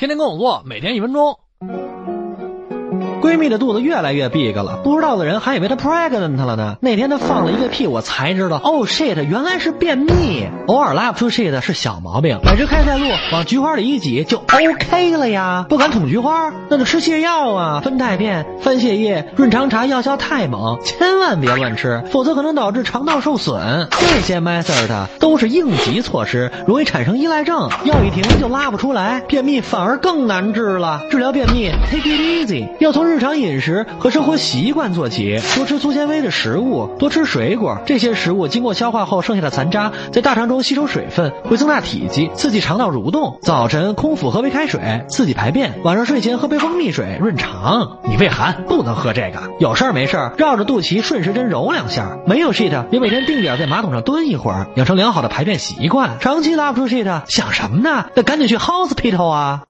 天天跟我做，每天一分钟。闺蜜的肚子越来越 big 了，不知道的人还以为她 pregnant 了呢。那天她放了一个屁，我才知道，oh shit，原来是便秘。偶尔拉不出 shit 是小毛病，买支开塞露往菊花里一挤就 OK 了呀。不敢捅菊花，那就吃泻药啊，酚酞片、番泻叶、润肠茶药效太猛，千万别乱吃，否则可能导致肠道受损。这些 method 都是应急措施，容易产生依赖症，药一停就拉不出来，便秘反而更难治了。治疗便秘，take it easy，要从日常饮食和生活习惯做起，多吃粗纤维的食物，多吃水果。这些食物经过消化后剩下的残渣，在大肠中吸收水分，会增大体积，刺激肠道蠕动。早晨空腹喝杯开水，刺激排便；晚上睡前喝杯蜂蜜水，润肠。你胃寒不能喝这个，有事儿没事儿绕着肚脐顺时针揉两下。没有 shit 也每天定点在马桶上蹲一会儿，养成良好的排便习惯。长期拉不出 shit，想什么呢？那赶紧去 hospital 啊！